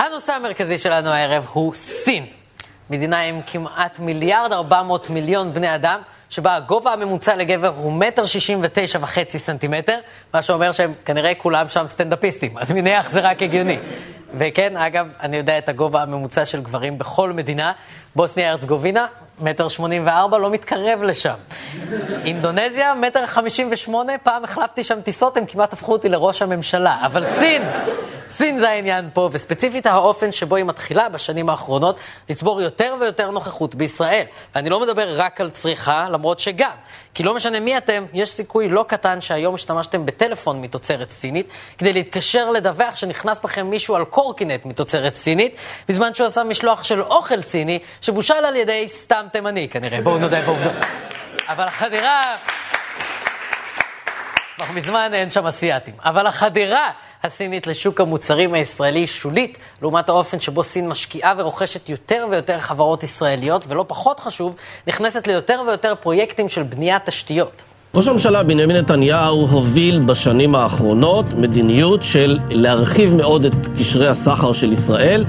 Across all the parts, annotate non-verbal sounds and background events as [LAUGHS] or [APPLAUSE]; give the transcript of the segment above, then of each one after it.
הנושא המרכזי שלנו הערב הוא סין. מדינה עם כמעט מיליארד ארבע מאות מיליון בני אדם, שבה הגובה הממוצע לגבר הוא מטר שישים ותשע וחצי סנטימטר, מה שאומר שהם כנראה כולם שם סטנדאפיסטים. אני מניח זה רק הגיוני. וכן, אגב, אני יודע את הגובה הממוצע של גברים בכל מדינה. בוסניה ארצגובינה, מטר שמונים וארבע, לא מתקרב לשם. אינדונזיה, מטר חמישים ושמונה, פעם החלפתי שם טיסות, הם כמעט הפכו אותי לראש הממשלה. אבל סין, סין זה העניין פה, וספציפית האופן שבו היא מתחילה בשנים האחרונות לצבור יותר ויותר נוכחות בישראל. ואני לא מדבר רק על צריכה, למרות שגם. כי לא משנה מי אתם, יש סיכוי לא קטן שהיום השתמשתם בטלפון מתוצרת סינית, כדי להתקשר לדווח שנכנס בכם מישהו על קורקינט מתוצרת סינית, בזמן שהוא עשה משלוח של אוכל סיני, שבושל על ידי סתם תימני כנראה. בואו נודה בעובדות. אבל החדירה... כבר מזמן אין שם אסייתים. אבל החדירה הסינית לשוק המוצרים הישראלי שולית, לעומת האופן שבו סין משקיעה ורוכשת יותר ויותר חברות ישראליות, ולא פחות חשוב, נכנסת ליותר ויותר פרויקטים של בניית תשתיות. ראש הממשלה בנימין נתניהו הוביל בשנים האחרונות מדיניות של להרחיב מאוד את קשרי הסחר של ישראל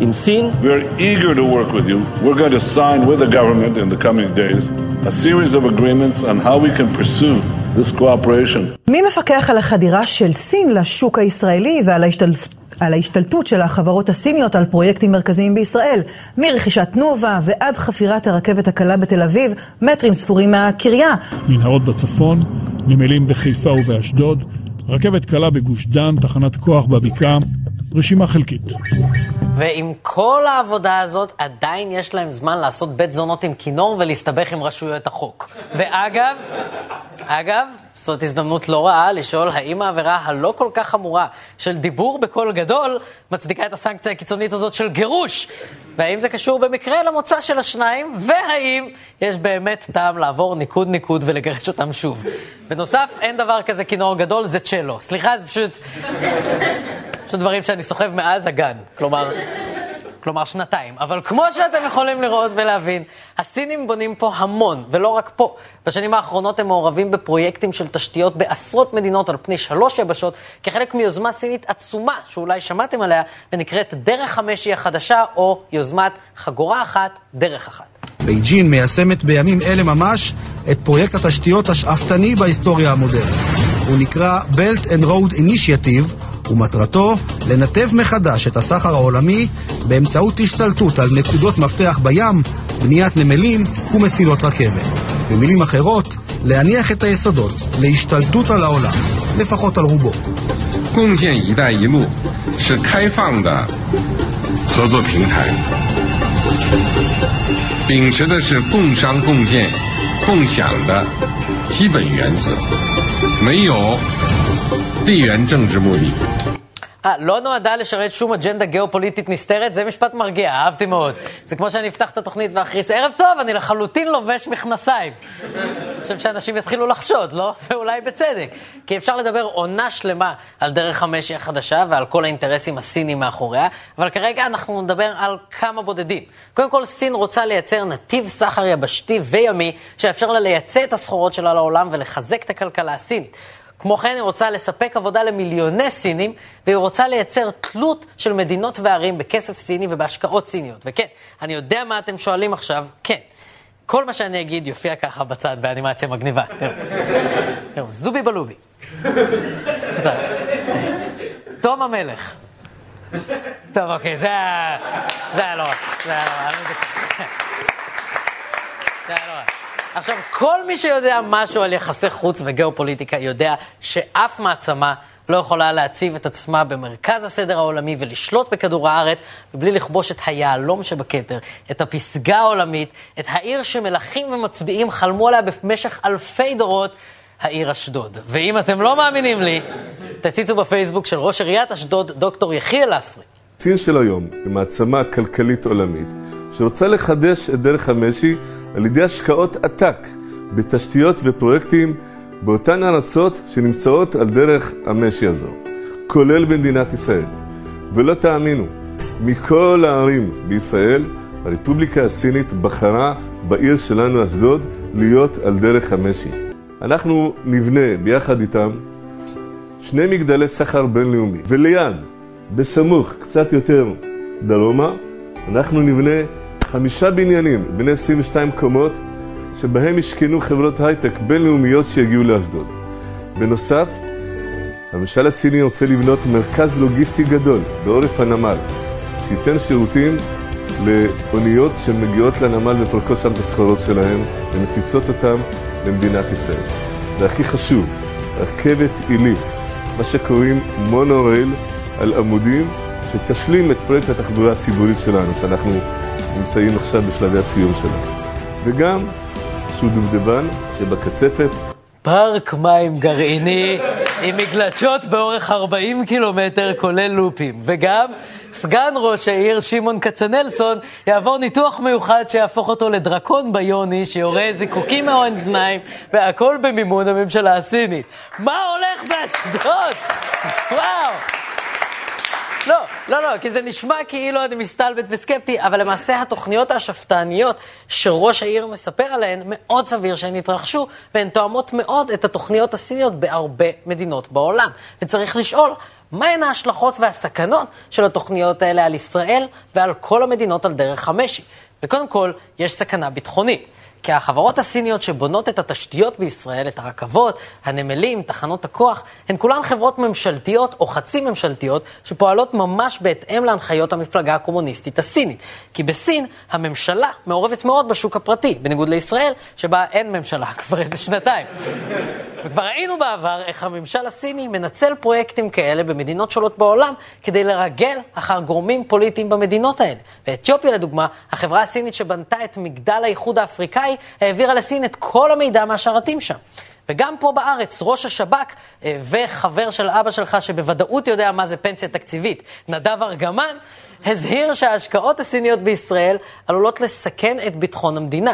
עם סין. We're eager to work with you. We're going to sign with the government in the coming days a series of agreements on how we can pursue this cooperation. מי מפקח על החדירה של סין לשוק הישראלי ועל ההשתלפ... על ההשתלטות של החברות הסיניות על פרויקטים מרכזיים בישראל, מרכישת תנובה ועד חפירת הרכבת הקלה בתל אביב, מטרים ספורים מהקריה. מנהרות בצפון, נמלים בחיפה ובאשדוד, רכבת קלה בגוש דן, תחנת כוח בבקעה, רשימה חלקית. ועם כל העבודה הזאת, עדיין יש להם זמן לעשות בית זונות עם כינור ולהסתבך עם רשויות החוק. ואגב, אגב, זאת הזדמנות לא רעה לשאול האם העבירה הלא כל כך חמורה של דיבור בקול גדול מצדיקה את הסנקציה הקיצונית הזאת של גירוש. והאם זה קשור במקרה למוצא של השניים, והאם יש באמת טעם לעבור ניקוד ניקוד ולגרש אותם שוב. בנוסף, אין דבר כזה כינור גדול, זה צ'לו. סליחה, זה פשוט... פשוט דברים שאני סוחב מאז הגן. כלומר... כלומר שנתיים. אבל כמו שאתם יכולים לראות ולהבין, הסינים בונים פה המון, ולא רק פה. בשנים האחרונות הם מעורבים בפרויקטים של תשתיות בעשרות מדינות על פני שלוש יבשות, כחלק מיוזמה סינית עצומה, שאולי שמעתם עליה, ונקראת דרך המשי החדשה, או יוזמת חגורה אחת, דרך אחת. בייג'ין מיישמת בימים אלה ממש את פרויקט התשתיות השאפתני בהיסטוריה המודרנית. הוא נקרא Belt and Road Initiative, ומטרתו לנתב מחדש את הסחר העולמי באמצעות השתלטות על נקודות מפתח בים, בניית נמלים ומסילות רכבת. במילים אחרות, להניח את היסודות להשתלטות על העולם, לפחות על רובו. 共建“一带一路”是开放的合作平台，秉持的是共商共建、共享的基本原则，没有地缘政治目的。 אה, לא נועדה לשרת שום אג'נדה גיאופוליטית נסתרת, זה משפט מרגיע, אהבתי מאוד. זה כמו שאני אפתח את התוכנית ואכריס, ערב טוב, אני לחלוטין לובש מכנסיים. אני חושב שאנשים יתחילו לחשוד, לא? [LAUGHS] ואולי בצדק. כי אפשר לדבר עונה שלמה על דרך המשי החדשה ועל כל האינטרסים הסיניים מאחוריה, אבל כרגע אנחנו נדבר על כמה בודדים. קודם כל, סין רוצה לייצר נתיב סחר יבשתי וימי, שיאפשר לה לייצא את הסחורות שלה לעולם ולחזק את הכלכלה הסינית. כמו כן, היא רוצה לספק עבודה למיליוני סינים, והיא רוצה לייצר תלות של מדינות וערים בכסף סיני ובהשקעות סיניות. וכן, אני יודע מה אתם שואלים עכשיו, כן. כל מה שאני אגיד יופיע ככה בצד באנימציה מגניבה. תראו, זובי בלובי. תום המלך. טוב, אוקיי, זה היה... זה היה לא רע. זה היה לא רע. אני מבין. זה היה לא רע. עכשיו, כל מי שיודע משהו על יחסי חוץ וגיאופוליטיקה יודע שאף מעצמה לא יכולה להציב את עצמה במרכז הסדר העולמי ולשלוט בכדור הארץ מבלי לכבוש את היהלום שבכתר, את הפסגה העולמית, את העיר שמלכים ומצביעים חלמו עליה במשך אלפי דורות, העיר אשדוד. ואם אתם לא מאמינים לי, תציצו בפייסבוק של ראש עיריית אשדוד, דוקטור יחיאל לסרי. סין של היום מעצמה כלכלית עולמית שרוצה לחדש את דרך המשי על ידי השקעות עתק בתשתיות ופרויקטים באותן ארצות שנמצאות על דרך המשי הזו, כולל במדינת ישראל. ולא תאמינו, מכל הערים בישראל, הרפובליקה הסינית בחרה בעיר שלנו אשדוד להיות על דרך המשי. אנחנו נבנה ביחד איתם שני מגדלי סחר בינלאומי, וליד, בסמוך, קצת יותר דרומה, אנחנו נבנה חמישה בניינים, בני 22 קומות, שבהם ישכנו חברות הייטק בינלאומיות שיגיעו לאשדוד. בנוסף, הממשל הסיני רוצה לבנות מרכז לוגיסטי גדול בעורף הנמל, שייתן שירותים לאוניות שמגיעות לנמל ופורקות שם את הסחורות שלהם ומפיצות אותם למדינת ישראל. והכי חשוב, רכבת עילית, מה שקוראים מונורייל על עמודים, שתשלים את פרויקט התחבורה הציבורית שלנו, שאנחנו נמצאים עכשיו בשלבי הסיום שלו. וגם שהוא דובדבן שבקצפת פארק מים גרעיני עם מגלשות באורך 40 קילומטר, כולל לופים. וגם סגן ראש העיר שמעון כצנלסון יעבור ניתוח מיוחד שיהפוך אותו לדרקון ביוני, שיורה זיקוקים מהאוזניים, והכל במימון הממשלה הסינית. מה הולך באשדוד? וואו! לא, לא, לא, כי זה נשמע כאילו אני מסתלבט וסקפטי, אבל למעשה התוכניות השפתניות שראש העיר מספר עליהן, מאוד סביר שהן יתרחשו, והן תואמות מאוד את התוכניות הסיניות בהרבה מדינות בעולם. וצריך לשאול, מהן ההשלכות והסכנות של התוכניות האלה על ישראל ועל כל המדינות על דרך המשי? וקודם כל, יש סכנה ביטחונית. כי החברות הסיניות שבונות את התשתיות בישראל, את הרכבות, הנמלים, תחנות הכוח, הן כולן חברות ממשלתיות או חצי ממשלתיות שפועלות ממש בהתאם להנחיות המפלגה הקומוניסטית הסינית. כי בסין הממשלה מעורבת מאוד בשוק הפרטי, בניגוד לישראל, שבה אין ממשלה [LAUGHS] כבר איזה שנתיים. וכבר ראינו בעבר איך הממשל הסיני מנצל פרויקטים כאלה במדינות שונות בעולם כדי לרגל אחר גורמים פוליטיים במדינות האלה. באתיופיה, לדוגמה, החברה הסינית שבנתה את מגדל האיחוד האפריקאי העבירה לסין את כל המידע מהשרתים שם. וגם פה בארץ, ראש השב"כ אה, וחבר של אבא שלך, שבוודאות יודע מה זה פנסיה תקציבית, נדב ארגמן, הזהיר שההשקעות הסיניות בישראל עלולות לסכן את ביטחון המדינה.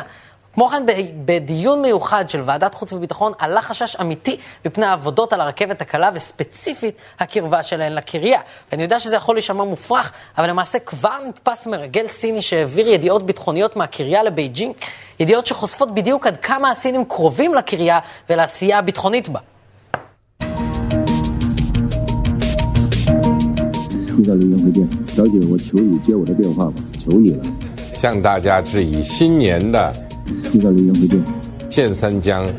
כמו כן, בדיון מיוחד של ועדת חוץ וביטחון עלה חשש אמיתי מפני העבודות על הרכבת הקלה, וספציפית הקרבה שלהן לקריה. ואני יודע שזה יכול להישמע מופרך, אבל למעשה כבר נתפס מרגל סיני שהעביר ידיעות ביטחוניות מהקריה לבייג'ינג, ידיעות שחושפות בדיוק עד כמה הסינים קרובים לקריה ולעשייה הביטחונית בה. 听到留言回电，小姐，我求你接我的电话吧，求你了。向大家致以新年的听到留言回电，建三江，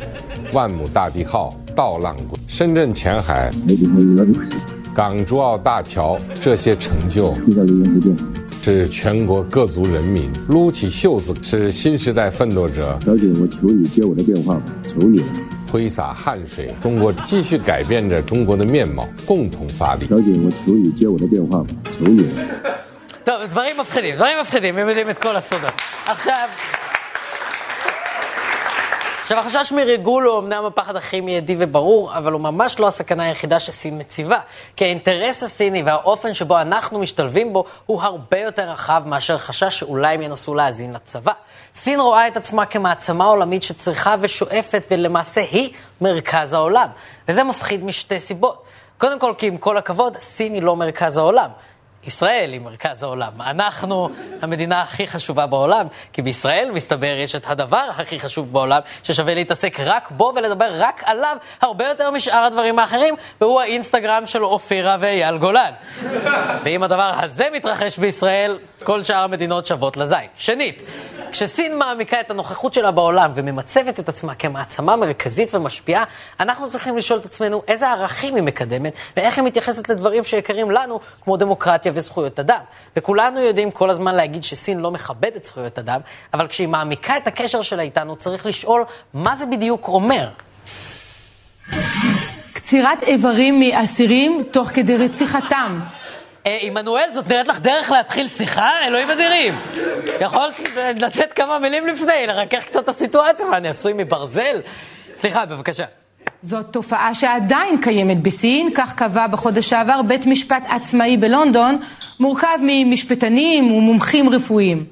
万亩大地号到浪归，深圳前海，港珠澳大桥这些成就，听到留言回电， 是全国各族人民撸起袖子，是新时代奋斗者。小姐，我求你接我的电话吧，求你了。挥洒汗水，中国继续改变着中国的面貌，共同发力。小姐，我求你接我的电话吧，求你了。טוב, דברים מפחידים, דברים מפחידים, הם יודעים את כל הסודות. עכשיו... עכשיו, החשש מריגול הוא אמנם הפחד הכי מיידי וברור, אבל הוא ממש לא הסכנה היחידה שסין מציבה. כי האינטרס הסיני והאופן שבו אנחנו משתלבים בו הוא הרבה יותר רחב מאשר חשש שאולי הם ינסו להאזין לצבא. סין רואה את עצמה כמעצמה עולמית שצריכה ושואפת, ולמעשה היא מרכז העולם. וזה מפחיד משתי סיבות. קודם כל, כי עם כל הכבוד, סין היא לא מרכז העולם. ישראל היא מרכז העולם. אנחנו המדינה הכי חשובה בעולם, כי בישראל, מסתבר, יש את הדבר הכי חשוב בעולם, ששווה להתעסק רק בו ולדבר רק עליו הרבה יותר משאר הדברים האחרים, והוא האינסטגרם של אופירה ואייל גולן. ואם הדבר הזה מתרחש בישראל, כל שאר המדינות שוות לזין. שנית, כשסין מעמיקה את הנוכחות שלה בעולם וממצבת את עצמה כמעצמה מרכזית ומשפיעה, אנחנו צריכים לשאול את עצמנו איזה ערכים היא מקדמת ואיך היא מתייחסת לדברים שיקרים לנו, כמו דמוקרטיה וזכויות אדם. וכולנו יודעים כל הזמן להגיד שסין לא מכבדת זכויות אדם, אבל כשהיא מעמיקה את הקשר שלה איתנו, צריך לשאול מה זה בדיוק אומר. קצירת איברים מאסירים תוך כדי רציחתם. אה, עמנואל, זאת נראית לך דרך להתחיל שיחה? אלוהים אדירים. יכולת לתת כמה מילים לפני, לרכך קצת את הסיטואציה, מה, אני עשוי מברזל? סליחה, בבקשה. זאת תופעה שעדיין קיימת בסין, כך קבע בחודש שעבר בית משפט עצמאי בלונדון, מורכב ממשפטנים ומומחים רפואיים.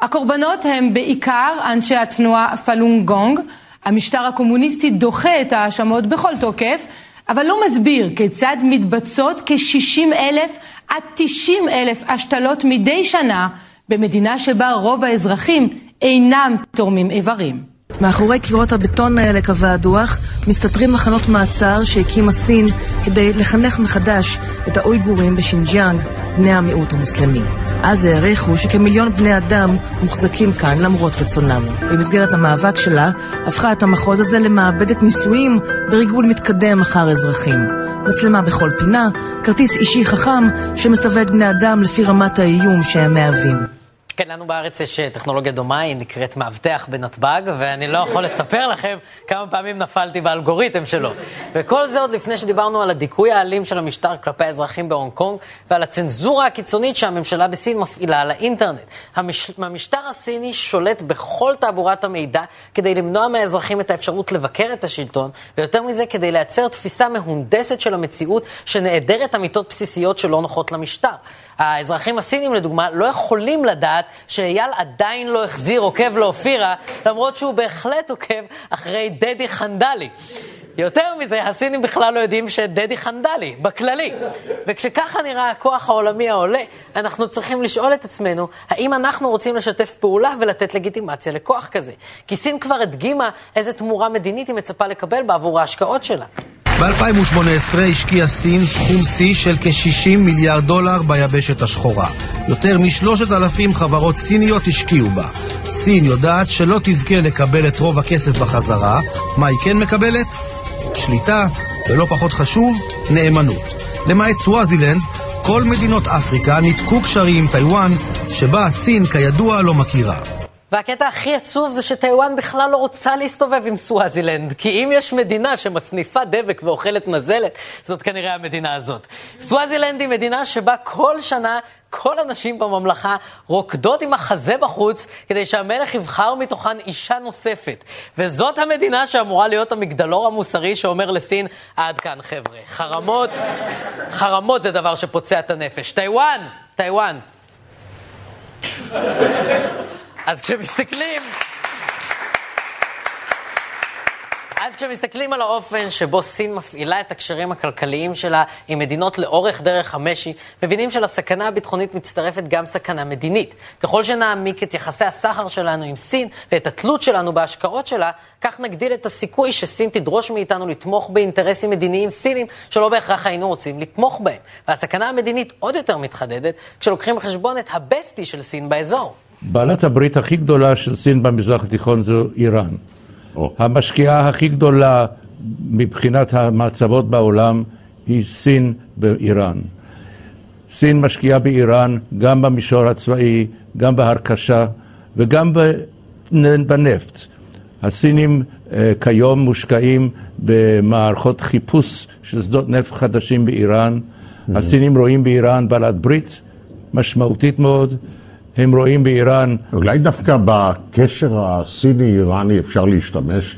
הקורבנות הם בעיקר אנשי התנועה פלונג גונג. המשטר הקומוניסטי דוחה את ההאשמות בכל תוקף, אבל לא מסביר כיצד מתבצעות כ-60 אלף עד 90 אלף השתלות מדי שנה במדינה שבה רוב האזרחים אינם תורמים איברים. מאחורי קירות הבטון האלה, קבע הדוח, מסתתרים מחנות מעצר שהקימה סין כדי לחנך מחדש את האויגורים בשינג'יאנג, בני המיעוט המוסלמי. אז העריכו שכמיליון בני אדם מוחזקים כאן למרות רצונם. במסגרת המאבק שלה הפכה את המחוז הזה למעבדת ניסויים בריגול מתקדם אחר אזרחים. מצלמה בכל פינה, כרטיס אישי חכם שמסווג בני אדם לפי רמת האיום שהם מהווים. כן, לנו בארץ יש אה, טכנולוגיה דומה, היא נקראת מאבטח בנתב"ג, ואני לא יכול לספר לכם כמה פעמים נפלתי באלגוריתם שלו. וכל זה עוד לפני שדיברנו על הדיכוי האלים של המשטר כלפי האזרחים בהונג קונג, ועל הצנזורה הקיצונית שהממשלה בסין מפעילה על האינטרנט. המש... המשטר הסיני שולט בכל תעבורת המידע כדי למנוע מהאזרחים את האפשרות לבקר את השלטון, ויותר מזה, כדי לייצר תפיסה מהונדסת של המציאות שנעדרת אמיתות בסיסיות שלא נוחות למשטר. האזרחים הסינים, לדוגמה, לא יכולים לדעת שאייל עדיין לא החזיר עוקב לאופירה, למרות שהוא בהחלט עוקב אחרי דדי חנדלי. יותר מזה, הסינים בכלל לא יודעים שדדי חנדלי, בכללי. וכשככה נראה הכוח העולמי העולה, אנחנו צריכים לשאול את עצמנו, האם אנחנו רוצים לשתף פעולה ולתת לגיטימציה לכוח כזה? כי סין כבר הדגימה איזה תמורה מדינית היא מצפה לקבל בעבור ההשקעות שלה. ב-2018 השקיעה סין סכום שיא של כ-60 מיליארד דולר ביבשת השחורה. יותר משלושת אלפים חברות סיניות השקיעו בה. סין יודעת שלא תזכה לקבל את רוב הכסף בחזרה. מה היא כן מקבלת? שליטה, ולא פחות חשוב, נאמנות. למעט סוואזילנד, כל מדינות אפריקה ניתקו קשרים עם טיוואן, שבה סין כידוע לא מכירה. והקטע הכי עצוב זה שטיוואן בכלל לא רוצה להסתובב עם סוואזילנד, כי אם יש מדינה שמסניפה דבק ואוכלת נזלת, זאת כנראה המדינה הזאת. סוואזילנד היא מדינה שבה כל שנה כל הנשים בממלכה רוקדות עם החזה בחוץ כדי שהמלך יבחר מתוכן אישה נוספת. וזאת המדינה שאמורה להיות המגדלור המוסרי שאומר לסין, עד כאן חבר'ה. חרמות, חרמות זה דבר שפוצע את הנפש. טיוואן, טיוואן. אז כשמסתכלים... אז כשמסתכלים על האופן שבו סין מפעילה את הקשרים הכלכליים שלה עם מדינות לאורך דרך המשי, מבינים שלסכנה הביטחונית מצטרפת גם סכנה מדינית. ככל שנעמיק את יחסי הסחר שלנו עם סין ואת התלות שלנו בהשקעות שלה, כך נגדיל את הסיכוי שסין תדרוש מאיתנו לתמוך באינטרסים מדיניים סינים שלא בהכרח היינו רוצים לתמוך בהם. והסכנה המדינית עוד יותר מתחדדת כשלוקחים בחשבון את הבסטי של סין באזור. בעלת הברית הכי גדולה של סין במזרח התיכון זו איראן. Oh. המשקיעה הכי גדולה מבחינת המעצבות בעולם היא סין באיראן. סין משקיעה באיראן גם במישור הצבאי, גם בהרכשה וגם בנפט. הסינים אה, כיום מושקעים במערכות חיפוש של שדות נפט חדשים באיראן. Mm-hmm. הסינים רואים באיראן בעלת ברית משמעותית מאוד. הם רואים באיראן... אולי דווקא בקשר הסיני-איראני אפשר להשתמש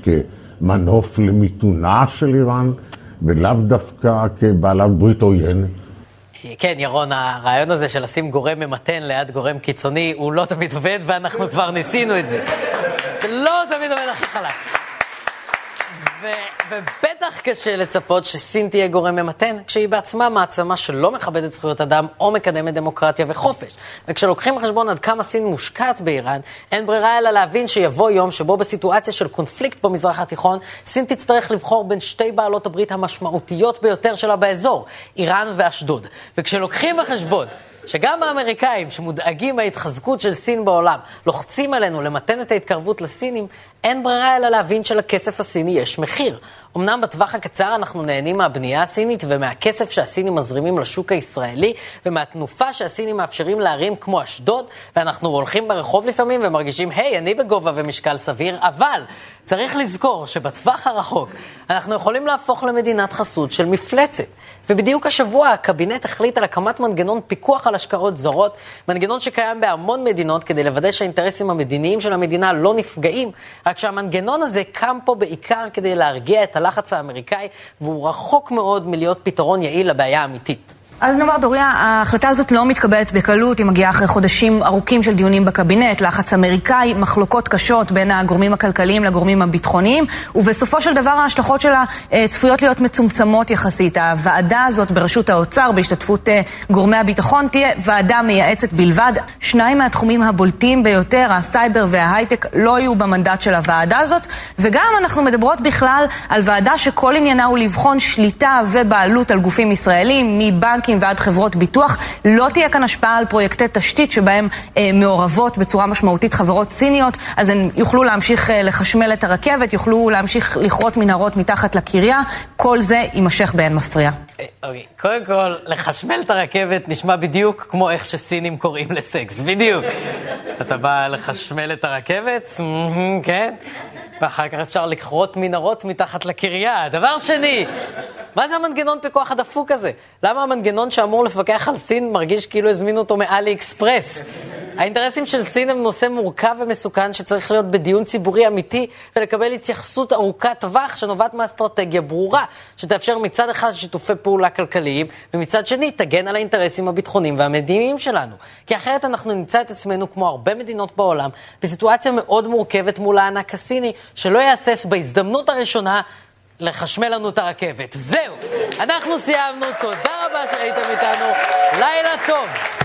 כמנוף למיתונה של איראן, ולאו דווקא כבעלת ברית עוין. כן, ירון, הרעיון הזה של לשים גורם ממתן ליד גורם קיצוני, הוא לא תמיד עובד, ואנחנו כבר ניסינו את זה. לא תמיד עובד הכי חלק. ובטח קשה לצפות שסין תהיה גורם ממתן, כשהיא בעצמה מעצמה שלא מכבדת זכויות אדם או מקדמת דמוקרטיה וחופש. וכשלוקחים בחשבון עד כמה סין מושקעת באיראן, אין ברירה אלא להבין שיבוא יום שבו בסיטואציה של קונפליקט במזרח התיכון, סין תצטרך לבחור בין שתי בעלות הברית המשמעותיות ביותר שלה באזור, איראן ואשדוד. וכשלוקחים בחשבון שגם האמריקאים שמודאגים מההתחזקות של סין בעולם לוחצים עלינו למתן את ההתקרבות לסינים, אין ברירה אלא להבין שלכסף הסיני יש מחיר. אמנם בטווח הקצר אנחנו נהנים מהבנייה הסינית ומהכסף שהסינים מזרימים לשוק הישראלי ומהתנופה שהסינים מאפשרים לערים כמו אשדוד, ואנחנו הולכים ברחוב לפעמים ומרגישים, היי, hey, אני בגובה ומשקל סביר, אבל צריך לזכור שבטווח הרחוק אנחנו יכולים להפוך למדינת חסות של מפלצת. ובדיוק השבוע הקבינט החליט על הקמת מנגנון פיקוח על השקעות זרות, מנגנון שקיים בהמון מדינות כדי לוודא שהאינטרסים המדיניים של המדינה לא נפגעים, רק שהמנגנון הזה קם פה בעיקר כדי להרגיע את הלחץ האמריקאי, והוא רחוק מאוד מלהיות פתרון יעיל לבעיה האמיתית. אז נאמר, דוריה, ההחלטה הזאת לא מתקבלת בקלות, היא מגיעה אחרי חודשים ארוכים של דיונים בקבינט, לחץ אמריקאי, מחלוקות קשות בין הגורמים הכלכליים לגורמים הביטחוניים, ובסופו של דבר ההשלכות שלה אה, צפויות להיות מצומצמות יחסית. הוועדה הזאת בראשות האוצר, בהשתתפות אה, גורמי הביטחון, תהיה ועדה מייעצת בלבד. שניים מהתחומים הבולטים ביותר, הסייבר וההייטק, לא יהיו במנדט של הוועדה הזאת, וגם אנחנו מדברות בכלל על ועדה שכל עניינה הוא לבחון שליטה ובעלות על גופים ישראלים, מבנקים בנקים ועד חברות ביטוח. לא תהיה כאן השפעה על פרויקטי תשתית שבהם אה, מעורבות בצורה משמעותית חברות סיניות, אז הן יוכלו להמשיך אה, לחשמל את הרכבת, יוכלו להמשיך לכרות מנהרות מתחת לקריה, כל זה יימשך באין מפריע. אה, אוקיי, קודם כל, לחשמל את הרכבת נשמע בדיוק כמו איך שסינים קוראים לסקס, בדיוק. אתה בא לחשמל את הרכבת, כן, ואחר כך אפשר לכרות מנהרות מתחת לקריה. דבר שני, מה זה המנגנון פיקוח הדפוק הזה? למה המנגנון שאמור לפקח על סין מרגיש כאילו הזמינו אותו מאלי אקספרס? האינטרסים של סין הם נושא מורכב ומסוכן שצריך להיות בדיון ציבורי אמיתי ולקבל התייחסות ארוכת טווח שנובעת מאסטרטגיה ברורה, שתאפשר מצד אחד שיתופי פעולה כלכליים, ומצד שני תגן על האינטרסים הביטחוניים והמדיניים שלנו. כי אחרת אנחנו נמצא את עצמנו, כמו הרבה מדינות בעולם, בסיטואציה מאוד מורכבת מול הענק הסיני, שלא יהסס בהזדמנות הראשונה לחשמל לנו את הרכבת. זהו, אנחנו סיימנו, תודה רבה שהייתם איתנו, לילה טוב.